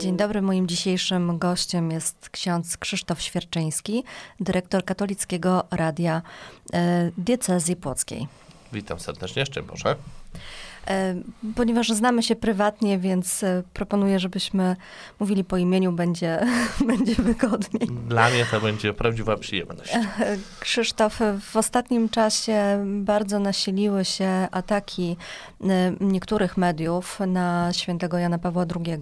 Dzień dobry. Moim dzisiejszym gościem jest ksiądz Krzysztof Świerczyński, dyrektor katolickiego radia e, diecezji płockiej. Witam serdecznie, szczęść Boże. Ponieważ znamy się prywatnie, więc e, proponuję, żebyśmy mówili po imieniu, będzie, będzie wygodniej. Dla mnie to będzie prawdziwa przyjemność. E, Krzysztof, w ostatnim czasie bardzo nasiliły się ataki niektórych mediów na świętego Jana Pawła II.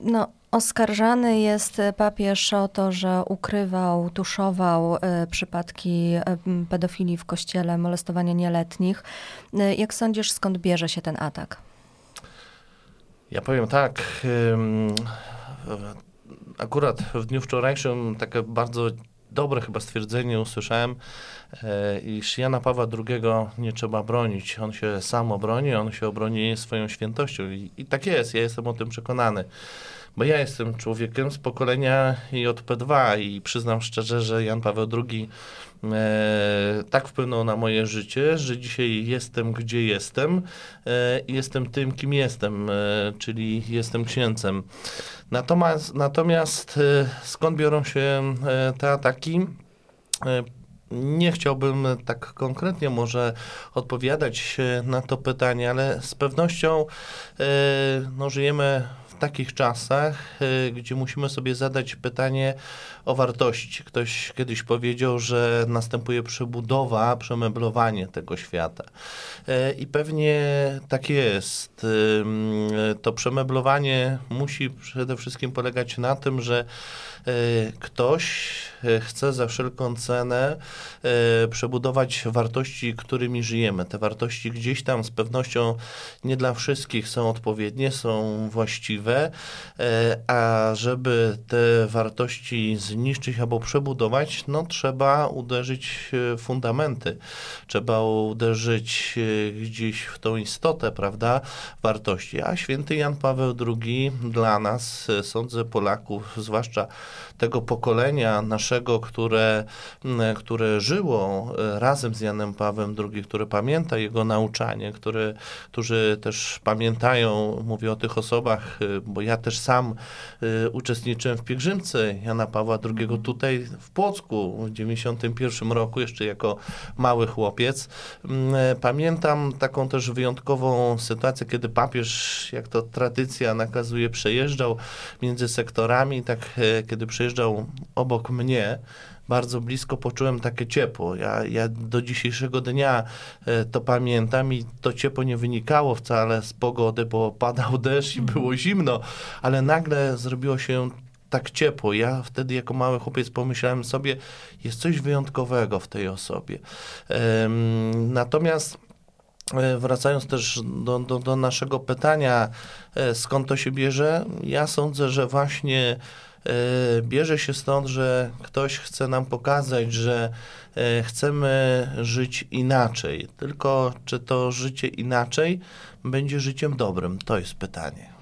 No, Oskarżany jest papież o to, że ukrywał, tuszował e, przypadki e, pedofilii w kościele, molestowania nieletnich. E, jak sądzisz, skąd bierze się ten atak? Ja powiem tak. Akurat w dniu wczorajszym takie bardzo dobre chyba stwierdzenie usłyszałem, iż Jana Pawła II nie trzeba bronić. On się sam obroni, on się obroni swoją świętością. I, i tak jest, ja jestem o tym przekonany bo ja jestem człowiekiem z pokolenia JP2 i przyznam szczerze, że Jan Paweł II e, tak wpłynął na moje życie, że dzisiaj jestem gdzie jestem e, i jestem tym, kim jestem, e, czyli jestem księcem. Natomiast, natomiast e, skąd biorą się e, te ataki? E, nie chciałbym tak konkretnie może odpowiadać na to pytanie, ale z pewnością no, żyjemy w takich czasach, y, gdzie musimy sobie zadać pytanie o wartości. Ktoś kiedyś powiedział, że następuje przebudowa, przemeblowanie tego świata. Y, I pewnie tak jest. Y, to przemeblowanie musi przede wszystkim polegać na tym, że ktoś chce za wszelką cenę przebudować wartości, którymi żyjemy. Te wartości gdzieś tam z pewnością nie dla wszystkich są odpowiednie, są właściwe e, a żeby te wartości zniszczyć albo przebudować, no trzeba uderzyć w fundamenty, trzeba uderzyć e, gdzieś w tą istotę, prawda, wartości. A święty Jan Paweł II dla nas, e, sądzę Polaków, zwłaszcza tego pokolenia naszego, które, które żyło razem z Janem Pawłem II, które pamięta jego nauczanie, które, którzy też pamiętają, mówię o tych osobach, bo ja też sam uczestniczyłem w pielgrzymce Jana Pawła Mhm. tutaj w Płocku w 91 roku, jeszcze jako mały chłopiec. Mm, pamiętam taką też wyjątkową sytuację, kiedy papież, jak to tradycja nakazuje, przejeżdżał między sektorami, tak e, kiedy przejeżdżał obok mnie, bardzo blisko poczułem takie ciepło. Ja, ja do dzisiejszego dnia e, to pamiętam i to ciepło nie wynikało wcale z pogody, bo padał deszcz i było zimno, ale nagle zrobiło się tak ciepło. Ja wtedy jako mały chłopiec pomyślałem sobie, jest coś wyjątkowego w tej osobie. Natomiast e, Wracając też do, do, do, naszego pytania, e, skąd to się bierze, ja sądzę, że właśnie E, bierze się stąd, że ktoś chce nam pokazać, że chcemy żyć inaczej. Tylko czy to życie inaczej będzie życiem dobrym? To jest pytanie.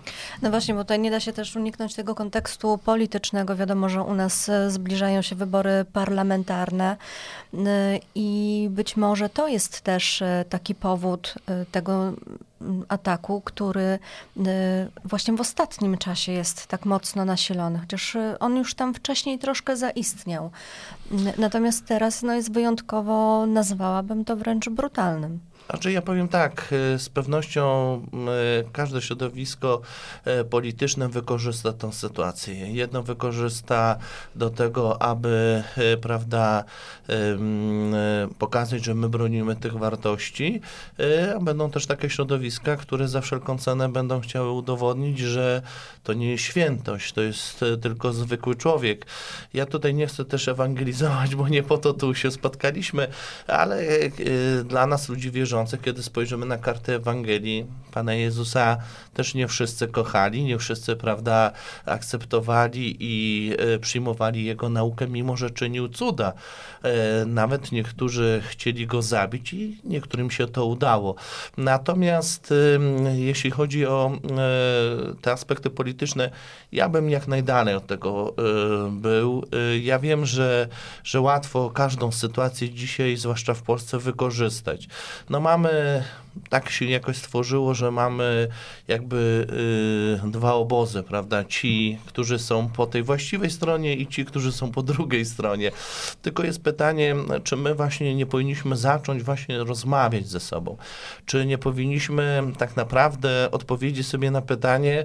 No właśnie, bo tutaj nie da się też uniknąć tego kontekstu politycznego. Wiadomo, że u nas e, zbliżają się wybory parlamentarne i być może to jest też taki powód tego ataku, który właśnie w ostatnim czasie jest tak mocno nasilony, chociaż on już tam wcześniej troszkę zaistniał. Natomiast teraz no, jest wyjątkowo, nazwałabym to wręcz brutalnym. Znaczy ja powiem tak, y, z pewnością y, każde środowisko y, polityczne wykorzysta tę sytuację. Jedno wykorzysta do tego, aby, prawda, pokazać, że my bronimy tych wartości, a będą też takie środowiska, które za wszelką cenę będą chciały udowodnić, że to nie jest świętość, to jest tylko zwykły człowiek. Ja tutaj nie chcę też ewangelizować, bo nie po to tu się spotkaliśmy, ale dla nas ludzi wierzących kiedy spojrzymy na kartę Ewangelii Pana Jezusa, też nie wszyscy kochali, nie wszyscy, prawda, akceptowali i e, przyjmowali Jego naukę, mimo że czynił cuda. E, nawet niektórzy chcieli Go zabić i niektórym się to udało. Natomiast jeśli chodzi o e, te aspekty polityczne, ja bym jak najdalej od tego był. Ja wiem, że, że łatwo każdą sytuację dzisiaj, zwłaszcza w Polsce, wykorzystać. No mamy tak się jakoś stworzyło, że mamy jakby y, dwa obozy, prawda? Ci, którzy są po tej właściwej stronie i ci, którzy są po drugiej stronie. Tylko jest pytanie, czy my właśnie nie powinniśmy zacząć właśnie rozmawiać ze sobą? Czy nie powinniśmy tak naprawdę odpowiedzieć sobie na pytanie,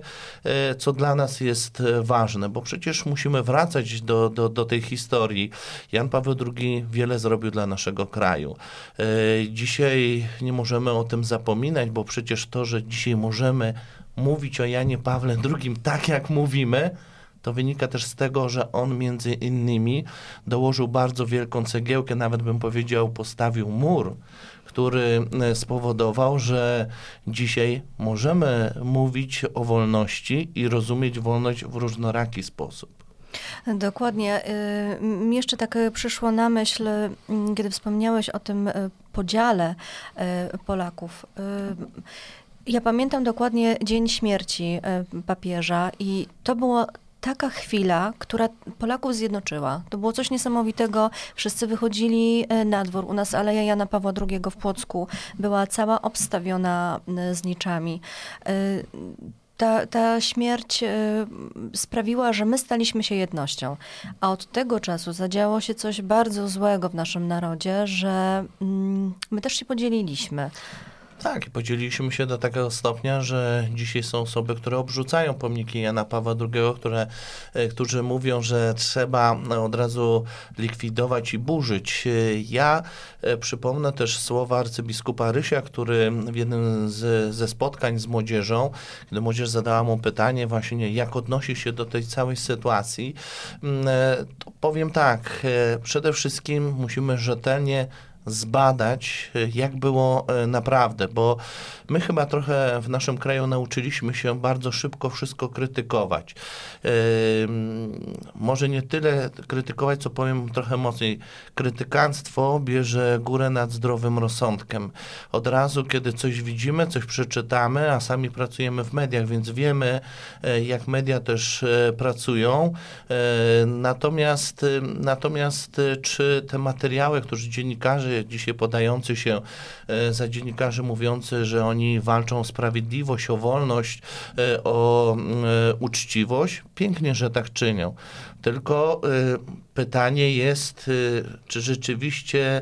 y, co dla nas jest ważne? Bo przecież musimy wracać do, do, do tej historii. Jan Paweł II wiele zrobił dla naszego kraju. Y, dzisiaj nie możemy o tym zapominać, bo przecież to, że dzisiaj możemy mówić o Janie Pawle II tak, jak mówimy, to wynika też z tego, że on między innymi dołożył bardzo wielką cegiełkę, nawet bym powiedział, postawił mur, który e, spowodował, że dzisiaj możemy mówić o wolności i rozumieć wolność w różnoraki sposób. Dokładnie. Y, mi jeszcze tak y, przyszło na myśl, mm, kiedy wspomniałeś o tym y, podziale Polaków. Ja pamiętam dokładnie dzień śmierci papieża i to było taka chwila, która Polaków zjednoczyła. To było coś niesamowitego. Wszyscy wychodzili na dwór. U nas Aleja Jana Pawła II w Płocku była cała obstawiona zniczami ta, ta śmierć y, sprawiła, że my staliśmy się jednością. A od tego czasu zadziało się coś bardzo złego w naszym narodzie, że mm, my też się podzieliliśmy. Tak, podzieliliśmy się do takiego stopnia, że dzisiaj są osoby, które obrzucają pomniki Jana Pawła II, które, e, którzy mówią, że trzeba od razu likwidować i burzyć. E, ja e, przypomnę też słowa arcybiskupa Rysia, który w jednym z, ze spotkań z młodzieżą, kiedy młodzież zadała mu pytanie właśnie, jak odnosi się do tej całej sytuacji, mm, to powiem tak, przede wszystkim musimy rzetelnie zbadać, jak było e, naprawdę, bo my chyba trochę w naszym kraju nauczyliśmy się bardzo szybko wszystko krytykować. Może nie tyle krytykować, co powiem trochę mocniej. Krytykanstwo bierze górę nad zdrowym rozsądkiem. Od razu, kiedy coś widzimy, coś przeczytamy, a sami pracujemy w mediach, więc wiemy, e, jak media też e, pracują. Natomiast, natomiast czy te materiały, które dziennikarze dzisiaj podający się e, za dziennikarzy mówiący, że oni walczą o sprawiedliwość, o wolność, e, o e, uczciwość. Pięknie, że tak czynią. Tylko pytanie jest, czy rzeczywiście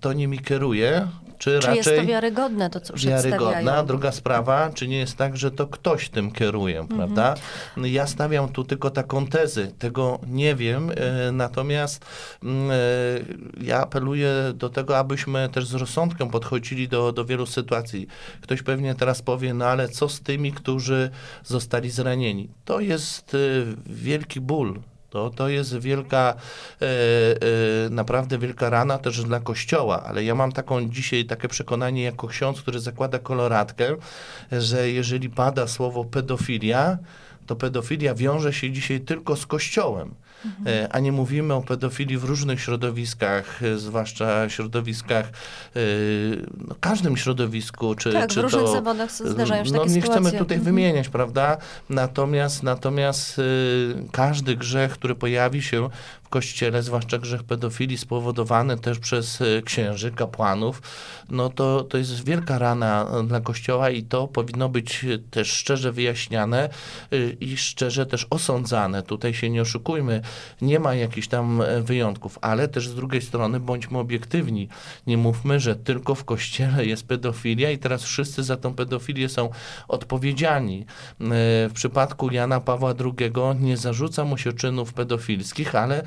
to nimi kieruje, czy, czy raczej jest to wiarygodne, to co Wiarygodna. Druga sprawa, czy nie jest tak, że to ktoś tym kieruje, mhm. prawda? Ja stawiam tu tylko taką tezę, tego nie wiem, e, natomiast mm, e, ja apeluję do tego, abyśmy też z rozsądkiem podchodzili do, do wielu sytuacji. Ktoś pewnie teraz powie, no ale co z tymi, którzy zostali zranieni? To jest e, wielki ból, to, to jest wielka, e, e, naprawdę wielka rana też dla Kościoła, ale ja mam taką dzisiaj takie przekonanie jako ksiądz, który zakłada koloratkę, że jeżeli pada słowo pedofilia, to pedofilia wiąże się dzisiaj tylko z Kościołem. Mhm. A nie mówimy o pedofilii w różnych środowiskach, e, zwłaszcza środowiskach, e, no, każdym środowisku. Czy, tak, czy w różnych to, zawodach zdarzają się no, takie Nie chcemy tutaj mhm. wymieniać, prawda? Natomiast, natomiast każdy grzech, który pojawi się kościele, zwłaszcza grzech pedofilii spowodowany też przez e, księży, kapłanów, no to, to jest wielka rana dla kościoła i to powinno być też szczerze wyjaśniane e, i szczerze też osądzane. Tutaj się nie oszukujmy, nie ma jakichś tam e, wyjątków, ale też z drugiej strony bądźmy obiektywni. Nie mówmy, że tylko w kościele jest pedofilia i teraz wszyscy za tą pedofilię są odpowiedzialni. W przypadku Jana Pawła II nie zarzuca mu się czynów pedofilskich, ale E,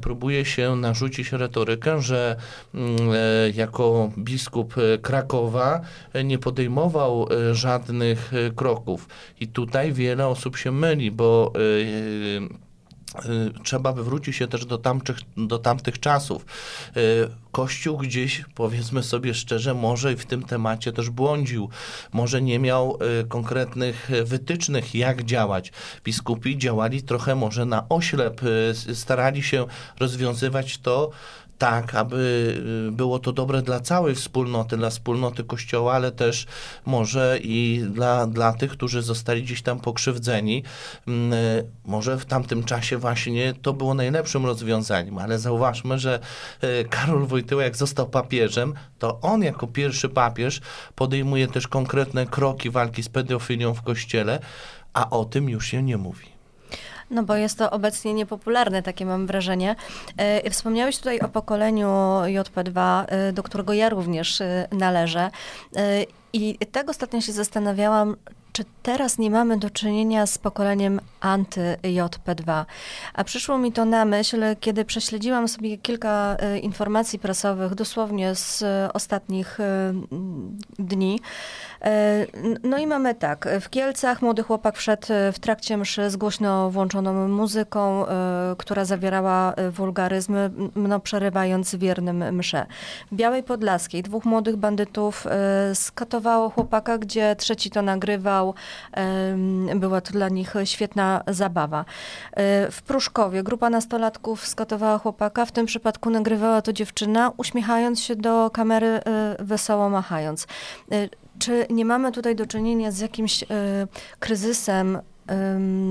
próbuje się narzucić retorykę, że mm, e, jako biskup e, Krakowa nie podejmował żadnych kroków. I tutaj wiele osób się myli, bo trzeba wywrócić się też do tamtych, do tamtych czasów. Kościół gdzieś, powiedzmy sobie szczerze, może w tym temacie też błądził. Może nie miał konkretnych wytycznych, jak działać. Biskupi działali trochę może na oślep, starali się rozwiązywać to tak, aby y, było to dobre dla całej wspólnoty, dla wspólnoty Kościoła, ale też może i dla, dla tych, którzy zostali gdzieś tam pokrzywdzeni. Mm, y, może w tamtym czasie właśnie to było najlepszym rozwiązaniem, ale zauważmy, że y, Karol Wojtyła, jak został papieżem, to on jako pierwszy papież podejmuje też konkretne kroki walki z pedofilią w Kościele, a o tym już się nie mówi. No bo jest to obecnie niepopularne, takie mam wrażenie. E, wspomniałeś tutaj o pokoleniu JP2, e, do którego ja również e, należę. I tak ostatnio się zastanawiałam, czy teraz nie mamy do czynienia z pokoleniem anty-JP2? A przyszło mi to na myśl, kiedy prześledziłam sobie kilka informacji prasowych, dosłownie z ostatnich dni. E, no i mamy tak, w Kielcach młody chłopak wszedł e, w trakcie mszy z głośno włączoną muzyką, e, która zawierała wulgaryzmy, no przerywając wiernym mszę. W Białej Podlaskiej dwóch młodych bandytów skatowało chłopaka, gdzie trzeci to nagrywał. Była to dla nich świetna zabawa. W Pruszkowie grupa nastolatków skatowała chłopaka, w tym przypadku nagrywała to dziewczyna, uśmiechając się do kamery, wesoło machając. Czy nie mamy tutaj do czynienia z jakimś kryzysem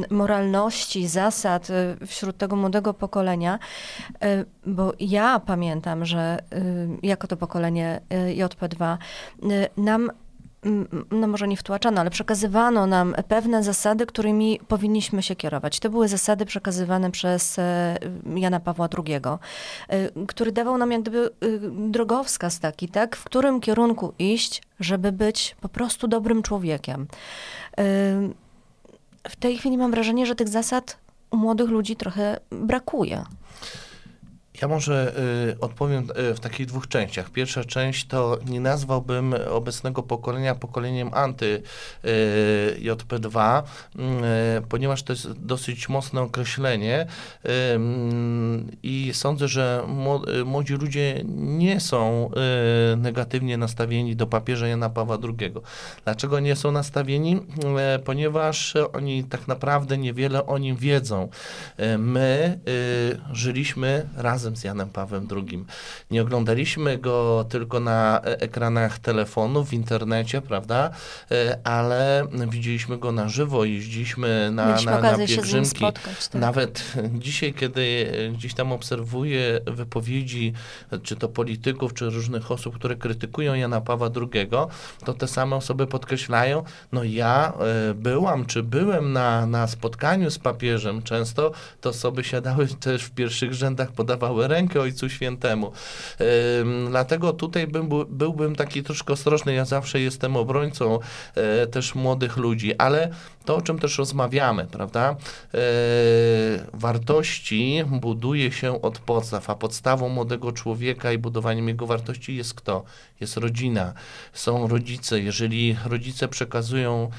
moralności, zasad wśród tego młodego pokolenia? Bo ja pamiętam, że jako to pokolenie JP2 nam no może nie wtłaczano, ale przekazywano nam pewne zasady, którymi powinniśmy się kierować. To były zasady przekazywane przez e, Jana Pawła II, e, który dawał nam jak gdyby e, drogowskaz taki, tak, w którym kierunku iść, żeby być po prostu dobrym człowiekiem. W tej chwili mam wrażenie, że tych zasad u młodych ludzi trochę brakuje. Ja może y, odpowiem y, w takich dwóch częściach. Pierwsza część to nie nazwałbym obecnego pokolenia pokoleniem anty-JP2, y, y, ponieważ to jest dosyć mocne określenie y, i sądzę, że y, młodzi ludzie nie są negatywnie nastawieni do papieża Jana Pawła II. Dlaczego nie są nastawieni? Ponieważ oni tak naprawdę niewiele o nim wiedzą. My żyliśmy razem razem z Janem Pawłem II. Nie oglądaliśmy go tylko na e, ekranach telefonów, w internecie, prawda? E, ale widzieliśmy go na żywo, jeździliśmy na, na, na pielgrzymki. Spotkać, tak. Nawet dzisiaj, kiedy gdzieś tam obserwuję wypowiedzi, czy to polityków, czy różnych osób, które krytykują Jana Pawła II, to te same osoby podkreślają, no ja e, byłam, czy byłem na, na spotkaniu z papieżem, często te osoby siadały też w pierwszych rzędach, podawały rękę Ojcu Świętemu. Dlatego tutaj bym, byłbym taki troszkę ostrożny. Ja zawsze jestem obrońcą e, też młodych ludzi, ale to, o czym też rozmawiamy, prawda? E, wartości buduje się od podstaw, a podstawą młodego człowieka i budowaniem jego wartości jest kto? Jest rodzina, są rodzice. Jeżeli rodzice przekazują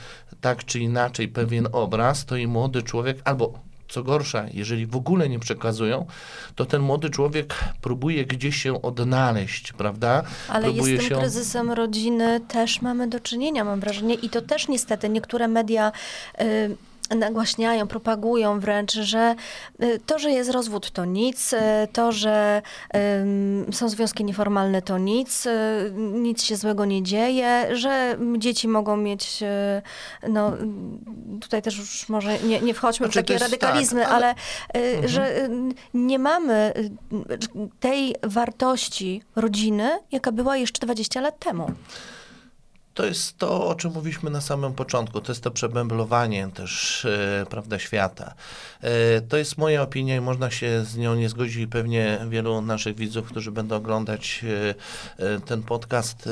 tak czy inaczej pewien obraz, to i młody człowiek albo co gorsza, jeżeli w ogóle nie przekazują, to ten młody człowiek próbuje gdzieś się odnaleźć, prawda? Ale próbuje jest z tym się... kryzysem rodziny też mamy do czynienia, mam wrażenie. I to też niestety niektóre media... Y, nagłaśniają, propagują wręcz, że y, to, że jest rozwód to nic, y, to, że są związki nieformalne to nic, y, nic się złego nie dzieje, że dzieci mogą mieć, no tutaj też już może nie, nie wchodźmy znaczy, w takie radykalizmy, tak, ale, ale mhm. że nie mamy tej wartości rodziny, jaka była jeszcze 20 lat temu to jest to, o czym mówiliśmy na samym początku. To jest to przebęblowanie też, e, prawda, świata. E, to jest moja opinia i można się z nią nie zgodzić i pewnie wielu naszych widzów, którzy będą oglądać e, ten podcast,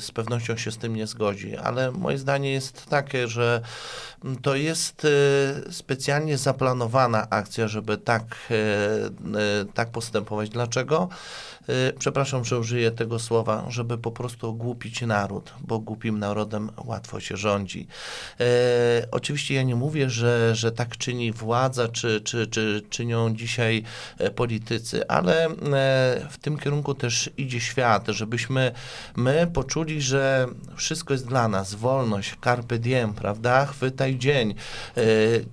z pewnością się z tym nie zgodzi. Ale moje zdanie jest takie, że to jest specjalnie zaplanowana akcja, żeby tak, tak postępować. Dlaczego? Przepraszam, że użyję tego słowa, żeby po prostu ogłupić naród, bo głupimy takim narodem łatwo się rządzi. E, oczywiście ja nie mówię, że, że tak czyni władza, czy, czy, czy czynią dzisiaj e, politycy, ale e, w tym kierunku też idzie świat, żebyśmy my poczuli, że wszystko jest dla nas, wolność, carpe diem, prawda, chwytaj dzień. E,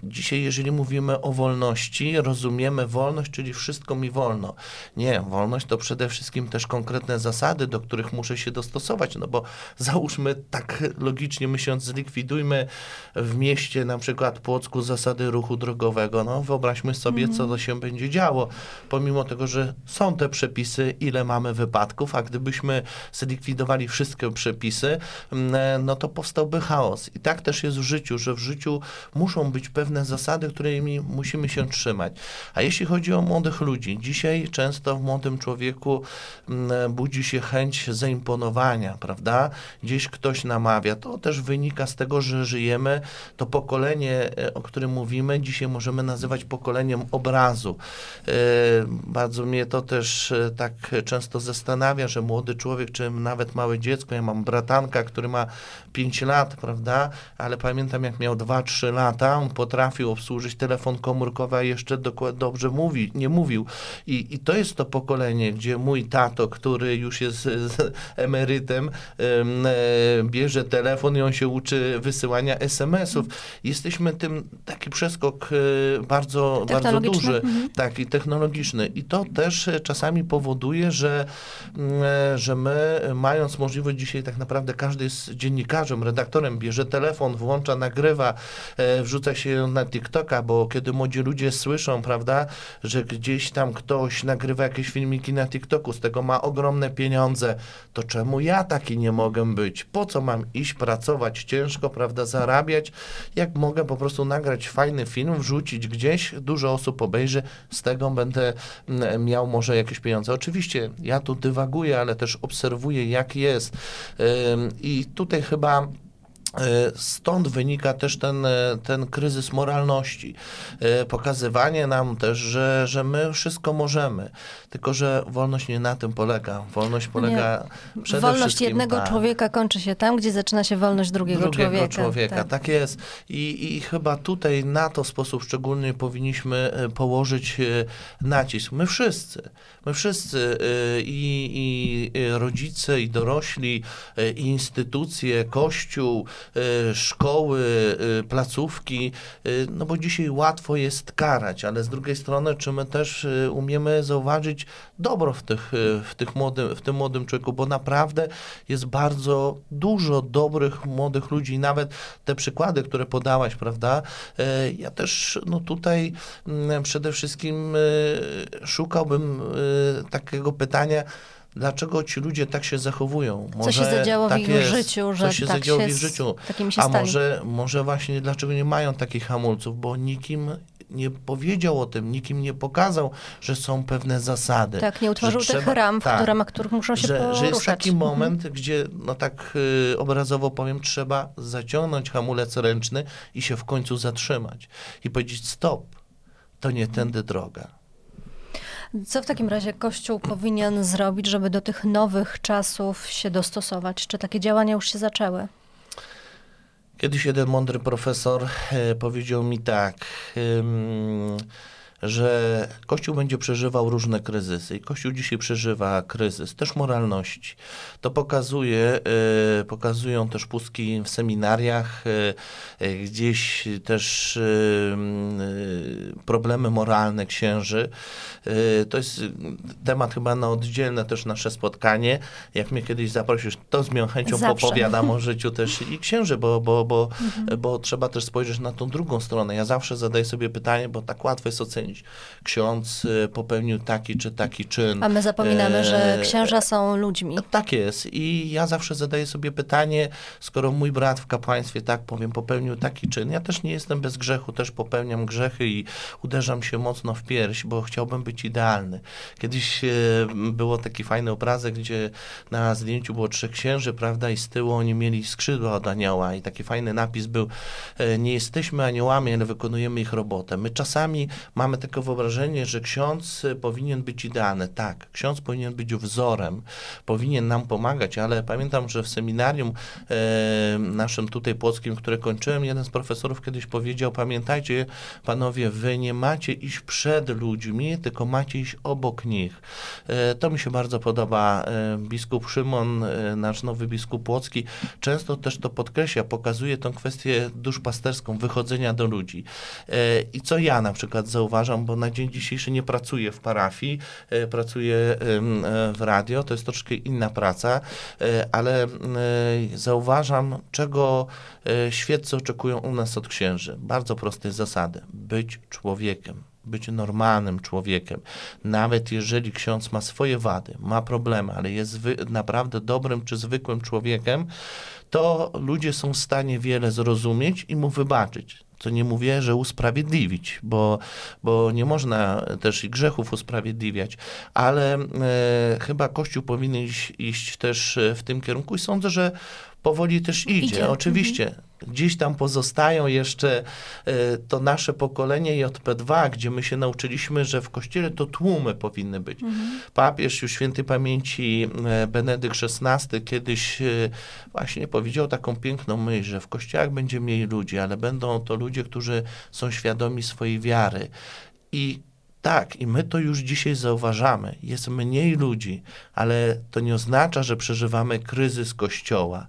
dzisiaj, jeżeli mówimy o wolności, rozumiemy wolność, czyli wszystko mi wolno. Nie, wolność to przede wszystkim też konkretne zasady, do których muszę się dostosować, no bo załóżmy tak logicznie myśląc, zlikwidujmy w mieście na przykład Płocku zasady ruchu drogowego, no wyobraźmy sobie, co to się będzie działo, pomimo tego, że są te przepisy, ile mamy wypadków, a gdybyśmy zlikwidowali wszystkie przepisy, mm, no to powstałby chaos. I tak też jest w życiu, że w życiu muszą być pewne zasady, którymi musimy się trzymać. A jeśli chodzi o młodych ludzi, dzisiaj często w młodym człowieku mm, budzi się chęć zaimponowania, prawda? Gdzieś ktoś namawia. To też wynika z tego, że żyjemy. To pokolenie, e, o którym mówimy, dzisiaj możemy nazywać pokoleniem obrazu. E, bardzo mnie to też e, tak często zastanawia, że młody człowiek, czy nawet małe dziecko, ja mam bratanka, który ma 5 lat, prawda? Ale pamiętam, jak miał 2-3 lata, on potrafił obsłużyć telefon komórkowy, a jeszcze dobrze mówi, nie mówił. I, I to jest to pokolenie, gdzie mój tato, który już jest emerytem, bierze telefon i on się uczy wysyłania SMS-ów. Jesteśmy tym taki przeskok e, bardzo, bardzo duży, mhm. taki technologiczny. I to też czasami powoduje, że, e, że my, mając możliwość dzisiaj tak naprawdę każdy jest dziennikarzem, redaktorem, bierze telefon, włącza, nagrywa, e, wrzuca się na TikToka, bo kiedy młodzi ludzie słyszą, prawda, że gdzieś tam ktoś nagrywa jakieś filmiki na TikToku, z tego ma ogromne pieniądze, to czemu ja taki nie mogę być? Po co mam iść pracować ciężko, prawda, zarabiać, jak mogę po prostu nagrać fajny film, wrzucić gdzieś, dużo osób obejrzy, z tego będę mm, miał może jakieś pieniądze. Oczywiście ja tu dywaguję, ale też obserwuję, jak jest. I tutaj chyba stąd wynika też ten, e, ten kryzys moralności. E, pokazywanie nam też, że, że my wszystko możemy. Tylko, że wolność nie na tym polega. Wolność polega nie. przede wolność jednego człowieka kończy się tam, gdzie zaczyna się wolność drugiego, drugiego człowieka. człowieka. Tak. tak jest. I, I chyba tutaj na to sposób szczególny powinniśmy położyć nacisk. My wszyscy. My wszyscy i, i rodzice, i dorośli, i instytucje, kościół, Y, szkoły, y, placówki, y, no bo dzisiaj łatwo jest karać, ale z drugiej strony, czy my też umiemy zauważyć dobro w, tych, w, tych młodym, w tym młodym człowieku, bo naprawdę jest bardzo dużo dobrych młodych ludzi, nawet te przykłady, które podałaś, prawda? Ja też no tutaj mm, przede wszystkim szukałbym takiego pytania, dlaczego ci ludzie tak się zachowują. Może co się zadziało tak w ich jest, życiu, że co się tak zadziało się w ich życiu. A może, może właśnie dlaczego nie mają takich hamulców, bo nikim nie powiedział o tym, nikim nie pokazał, że są pewne zasady. Tak, nie utworzył tych trzeba, ram, w tak, ramach których muszą się że, poruszać. Że jest taki mhm. moment, gdzie, no tak y, obrazowo powiem, trzeba zaciągnąć hamulec ręczny i się w końcu zatrzymać. I powiedzieć stop, to nie tędy droga. Co w takim razie Kościół powinien zrobić, żeby do tych nowych czasów się dostosować? Czy takie działania już się zaczęły? Kiedyś jeden mądry profesor e, powiedział mi tak że Kościół będzie przeżywał różne kryzysy i Kościół dzisiaj przeżywa kryzys też moralności. To pokazuje, y, pokazują też pustki w seminariach, y, y, gdzieś też problemy moralne księży. To jest temat chyba na oddzielne też nasze spotkanie. Jak mnie kiedyś zaprosisz, to z miłą chęcią Zawsze. popowiadam o życiu też i księży, bo, bo, bo, mhm. bo trzeba też spojrzeć na tą drugą stronę. Ja zawsze zadaję sobie pytanie, bo tak łatwo jest ocenić ksiądz y, popełnił taki czy taki czyn. A my zapominamy, że e, księża są ludźmi. Tak jest. I ja zawsze zadaję sobie pytanie, skoro mój brat w kapłaństwie, tak powiem, popełnił taki czyn, ja też nie jestem bez grzechu, też popełniam grzechy i uderzam się mocno w pierś, bo chciałbym być idealny. Kiedyś e, było taki fajny obrazek, gdzie na zdjęciu było trzech księży, prawda, i z tyłu oni mieli skrzydła od anioła i taki fajny napis był, e, nie jesteśmy aniołami, ale wykonujemy ich robotę. My czasami mamy takie wyobrażenie, że ksiądz powinien być idealny. Tak, ksiądz powinien być wzorem, powinien nam pomagać, ale pamiętam, że w seminarium e, naszym tutaj płockim, które kończyłem, jeden z profesorów kiedyś powiedział, pamiętajcie panowie, wy nie macie iść przed ludźmi, tylko macie iść obok nich. E, to mi się bardzo podoba. E, biskup Szymon, e, nasz nowy biskup płocki, często też to podkreśla, pokazuje tą kwestię duszpasterską, wychodzenia do ludzi. E, I co ja na przykład zauważam, bo na dzień dzisiejszy nie pracuję w parafii, e, pracuję e, w radio, to jest troszkę inna praca, ale zauważam, czego świeccy oczekują u nas od księży. Bardzo prostej zasady. Być człowiekiem być normalnym człowiekiem. Nawet jeżeli ksiądz ma swoje wady, ma problemy, ale jest naprawdę dobrym czy zwykłym człowiekiem, to ludzie są w stanie wiele zrozumieć i mu wybaczyć co nie mówię, że usprawiedliwić, bo, bo nie można też i grzechów usprawiedliwiać, ale e, chyba Kościół powinien iść, iść, też w tym kierunku i sądzę, że powoli też idzie. idzie. Oczywiście. Mhm gdzieś tam pozostają jeszcze e, to nasze pokolenie JP2, gdzie my się nauczyliśmy, że w kościele to tłumy powinny być. Mhm. Papież już świętej pamięci e, Benedykt XVI kiedyś e, właśnie powiedział taką piękną myśl, że w kościołach będzie mniej ludzi, ale będą to ludzie, którzy są świadomi swojej wiary. I tak, i my to już dzisiaj zauważamy. Jest mniej ludzi, ale to nie oznacza, że przeżywamy kryzys Kościoła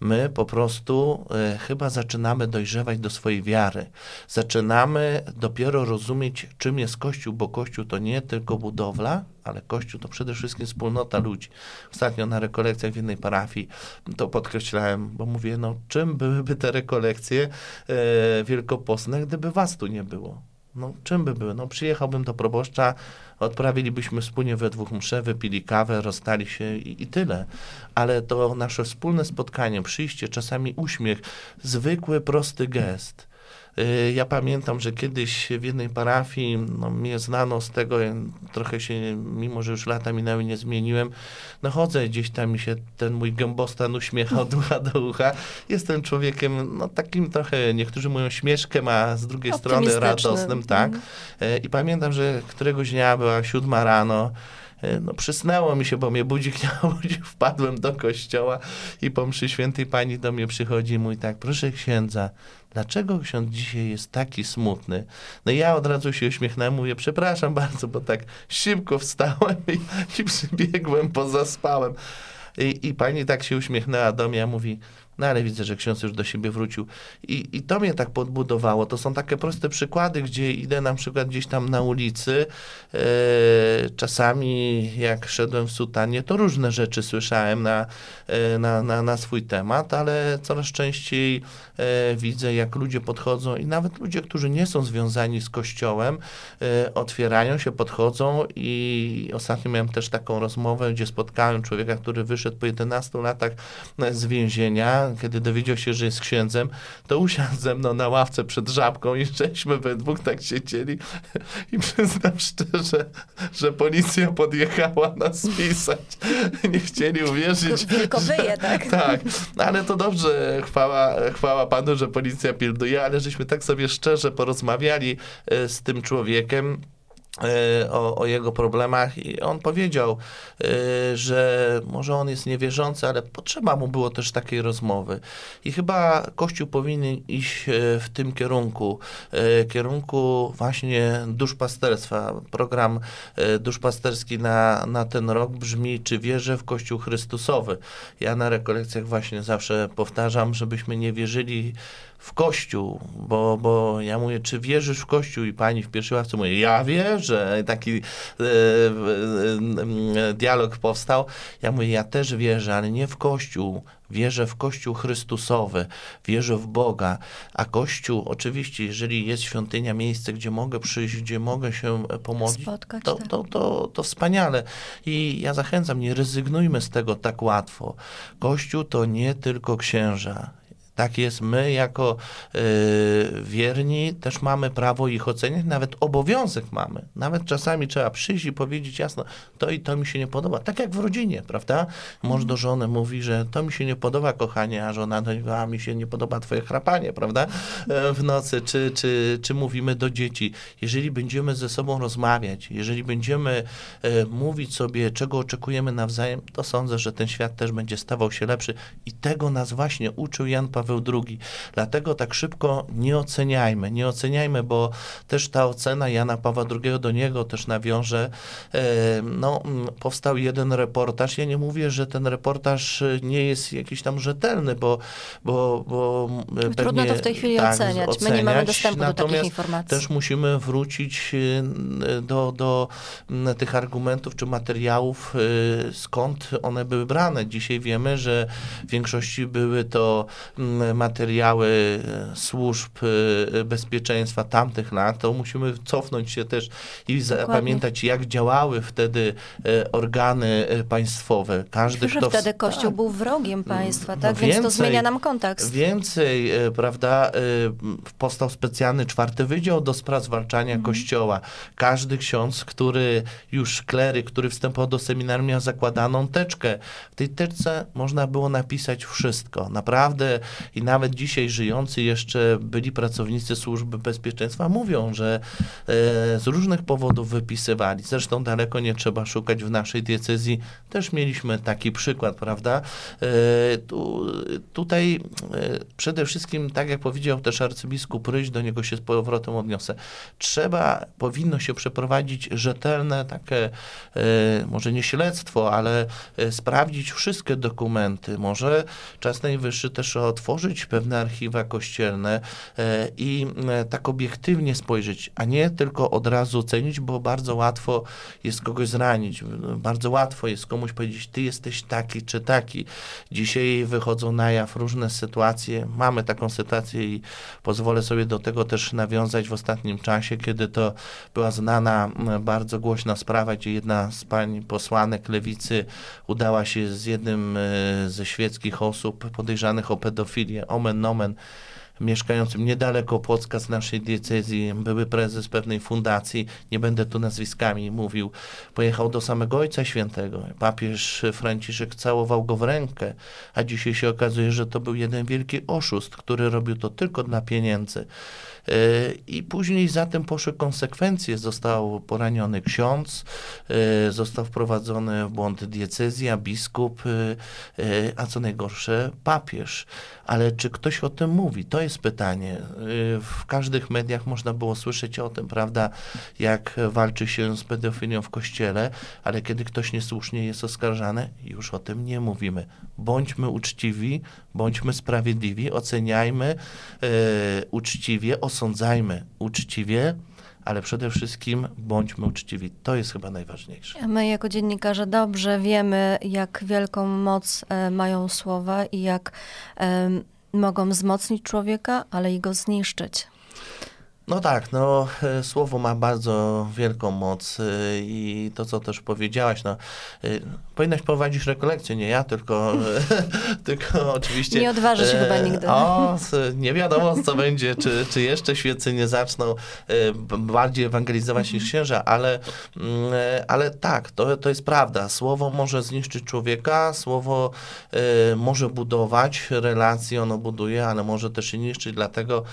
my po prostu y, chyba zaczynamy dojrzewać do swojej wiary. Zaczynamy dopiero rozumieć, czym jest Kościół, bo Kościół to nie tylko budowla, ale Kościół to przede wszystkim wspólnota ludzi. Ostatnio na rekolekcjach w jednej parafii to podkreślałem, bo mówię, no czym byłyby te rekolekcje y, gdyby was tu nie było? No czym by były? No przyjechałbym do proboszcza, odprawilibyśmy wspólnie we dwóch msze, wypili kawę, rozstali się i, i, tyle. Ale to nasze wspólne spotkanie, przyjście, czasami uśmiech, zwykły, prosty gest. Y, ja pamiętam, że kiedyś w jednej parafii no, mnie znano z tego, trochę się, mimo że już lata minęły, nie zmieniłem. No chodzę gdzieś tam mi się ten mój gębostan uśmiecha od ucha do ucha. Jestem człowiekiem, no takim trochę, niektórzy mówią śmieszkiem, a z drugiej strony radosnym, tak. Mm. I pamiętam, że któregoś dnia była siódma rano, no przysnęło mi się, bo mnie budzik nie obudził, wpadłem do kościoła i po mszy świętej pani do mnie przychodzi i mówi tak, proszę księdza, dlaczego ksiądz dzisiaj jest taki smutny? No ja od razu się uśmiechnąłem, mówię, przepraszam bardzo, bo tak szybko wstałem i, i przybiegłem, pozaspałem. I, I pani tak się uśmiechnęła do mnie, a mówi, no ale widzę, że ksiądz już do siebie wrócił. I, I to mnie tak podbudowało. To są takie proste przykłady, gdzie idę na przykład gdzieś tam na ulicy. E, czasami jak szedłem w sutanie, to różne rzeczy słyszałem na, e, na, na, na swój temat, ale coraz częściej e, widzę, jak ludzie podchodzą i nawet ludzie, którzy nie są związani z kościołem, otwierają się, podchodzą i ostatnio miałem też taką rozmowę, gdzie spotkałem człowieka, który wyszedł po 11 latach z więzienia kiedy dowiedział się, że jest księdzem, to usiadł ze mną na ławce przed żabką i żeśmy we dwóch tak siedzieli i przyznam szczerze, że policja podjechała nas spisać. Nie chcieli uwierzyć. Tylko wyje, tak? Tak, ale to dobrze, chwała, chwała Panu, że policja pilnuje, ale żeśmy tak sobie szczerze porozmawiali e, z tym człowiekiem, o, o, jego problemach i on powiedział, e, że może on jest niewierzący, ale potrzeba mu było też takiej rozmowy. I chyba Kościół powinien iść e, w tym kierunku, kierunku właśnie duszpasterstwa. Program duszpasterski na, na ten rok brzmi, czy wierzę w Kościół Chrystusowy. Ja na rekolekcjach właśnie zawsze powtarzam, żebyśmy nie wierzyli w Kościół, bo, bo ja mówię, czy wierzysz w Kościół? I pani w pierwszej ławce mówi, ja wierzę. I taki e, e, dialog powstał. Ja mówię, ja też wierzę, ale nie w Kościół. Wierzę w Kościół Chrystusowy, wierzę w Boga, a Kościół, oczywiście, jeżeli jest świątynia, miejsce, gdzie mogę przyjść, gdzie mogę się pomodlić, Spotkać, to, tak. to, to, to wspaniale. I ja zachęcam, nie rezygnujmy z tego tak łatwo. Kościół to nie tylko księża, Tak jest, my jako y, wierni też mamy prawo ich oceniać, nawet obowiązek mamy. Nawet czasami trzeba przyjść i powiedzieć jasno, to i to mi się nie podoba. Tak jak w rodzinie, prawda? Mąż do żony mówi, że to mi się nie podoba, kochanie, a żona do niego, a mi się nie podoba twoje chrapanie, prawda? E, w nocy, czy, czy, czy mówimy do dzieci. Jeżeli będziemy ze sobą rozmawiać, jeżeli będziemy e, mówić sobie, czego oczekujemy nawzajem, to sądzę, że ten świat też będzie stawał się lepszy i tego nas właśnie uczył Jan Paweł II. Dlatego tak szybko nie oceniajmy, nie oceniajmy, bo też ta ocena Jana Pawła II do niego też nawiąże. E, no, powstał jeden reportaż. Ja nie mówię, że ten reportaż nie jest jakiś tam rzetelny, bo, bo, bo Trudno pewnie, to w tej chwili tak, oceniać. oceniać. My nie mamy dostępu do takich informacji. Też musimy wrócić do, do tych argumentów czy materiałów, skąd one były brane. Dzisiaj wiemy, że w większości były to materiały y, służb y, bezpieczeństwa tamtych lat. To musimy cofnąć się też i Dokładnie. zapamiętać, jak działały wtedy organy państwowe. Każdy, Myślę, kto... wtedy Kościół tak. był wrogiem państwa, tak? No Więc więcej, to zmienia nam kontekst. Więcej, prawda, powstał specjalny czwarty wydział do spraw zwalczania mhm. Kościoła. Każdy ksiądz, który już klery, który wstępował do seminarium, miał zakładaną teczkę. W tej teczce można było napisać wszystko. Naprawdę i nawet dzisiaj żyjący jeszcze byli pracownicy służby bezpieczeństwa mówią, że e, z różnych powodów wypisywali. Zresztą daleko nie trzeba szukać w naszej diecezji. Też mieliśmy taki przykład, prawda? E, tu, tutaj e, przede wszystkim, tak jak powiedział też arcybiskup Ryś, do niego się z powrotem odniosę, trzeba, powinno się przeprowadzić rzetelne takie, może nie śledztwo, ale sprawdzić wszystkie dokumenty. Może czas najwyższy też otworzyć pewne archiwa kościelne e, i tak obiektywnie spojrzeć, a nie tylko od razu ocenić, bo bardzo łatwo jest kogoś zranić. Bardzo łatwo jest komuś powiedzieć, ty jesteś taki czy taki. Dzisiaj wychodzą na jaw różne sytuacje. Mamy taką sytuację i pozwolę sobie do tego też nawiązać w ostatnim czasie, kiedy to była znana bardzo głośna sprawa, gdzie jedna z pań posłanek lewicy udała się z jednym e, ze świeckich osób podejrzanych o pedofilię, omen nomen, mieszkającym niedaleko Płocka z naszej diecezji, były prezes pewnej fundacji, nie będę tu nazwiskami mówił, pojechał do samego Ojca Świętego. Papież Franciszek całował go w rękę, a dzisiaj się okazuje, że to był jeden wielki oszust, który robił to tylko dla pieniędzy. E, I później za tym poszły konsekwencje. Został poraniony ksiądz, e, został wprowadzony w błąd diecezja, biskup, e, a co najgorsze papież. Ale czy ktoś o tym mówi? To jest pytanie. W każdych mediach można było słyszeć o tym, prawda, jak walczy się z pedofilią w kościele, ale kiedy ktoś niesłusznie jest oskarżany, już o tym nie mówimy. Bądźmy uczciwi, bądźmy sprawiedliwi, oceniajmy uczciwie, osądzajmy uczciwie, ale przede wszystkim bądźmy uczciwi. To jest chyba najważniejsze. My jako dziennikarze dobrze wiemy, jak wielką moc e, mają słowa i jak mogą wzmocnić człowieka, ale i go zniszczyć. No tak, no e, słowo ma bardzo wielką moc e, i to, co też powiedziałaś, no e, powinnaś prowadzić rekolekcję, nie ja, tylko, tylko oczywiście... Nie odważy się chyba nigdy. O, nie wiadomo, co będzie, czy, czy jeszcze świecy nie zaczną bardziej ewangelizować niż księża, ale, mm, ale tak, to, to jest prawda. Słowo może zniszczyć człowieka, słowo może budować relacje, ono buduje, ale może też i niszczyć, dlatego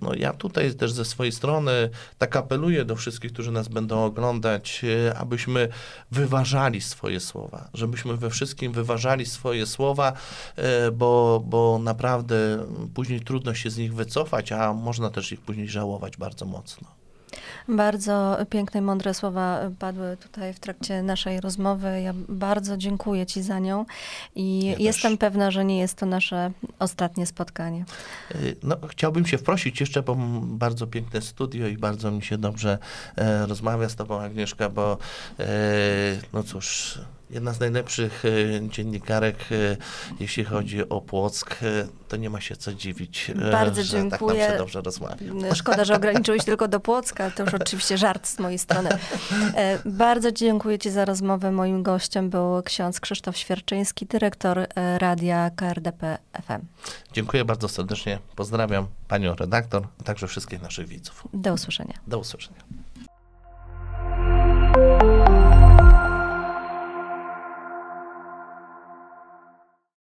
no ja tutaj też ze swojej strony tak apeluję do wszystkich, którzy nas będą oglądać, e, abyśmy wyważali swoje słowa, żebyśmy we wszystkim wyważali swoje słowa, e, bo, bo naprawdę później trudno się z nich wycofać, a można też ich później żałować bardzo mocno. Bardzo piękne, mądre słowa padły tutaj w trakcie naszej rozmowy. Ja bardzo dziękuję Ci za nią i ja jestem też. pewna, że nie jest to nasze ostatnie spotkanie. Y, no, chciałbym się wprosić jeszcze, bo bardzo piękne studio i bardzo mi się dobrze e, rozmawia z Tobą, Agnieszka, bo e, no cóż, jedna z najlepszych e, dziennikarek, e, jeśli chodzi o Płock. E, to nie ma się co dziwić, Bardzo że dziękuję. tak nam się dobrze rozmawia. Szkoda, że ograniczyłeś tylko do Płocka. To już oczywiście żart z mojej strony. Bardzo dziękuję Ci za rozmowę. Moim gościem był ksiądz Krzysztof Świerczyński, dyrektor radia KRDP FM. Dziękuję bardzo serdecznie. Pozdrawiam panią redaktor, a także wszystkich naszych widzów. Do usłyszenia. Do usłyszenia.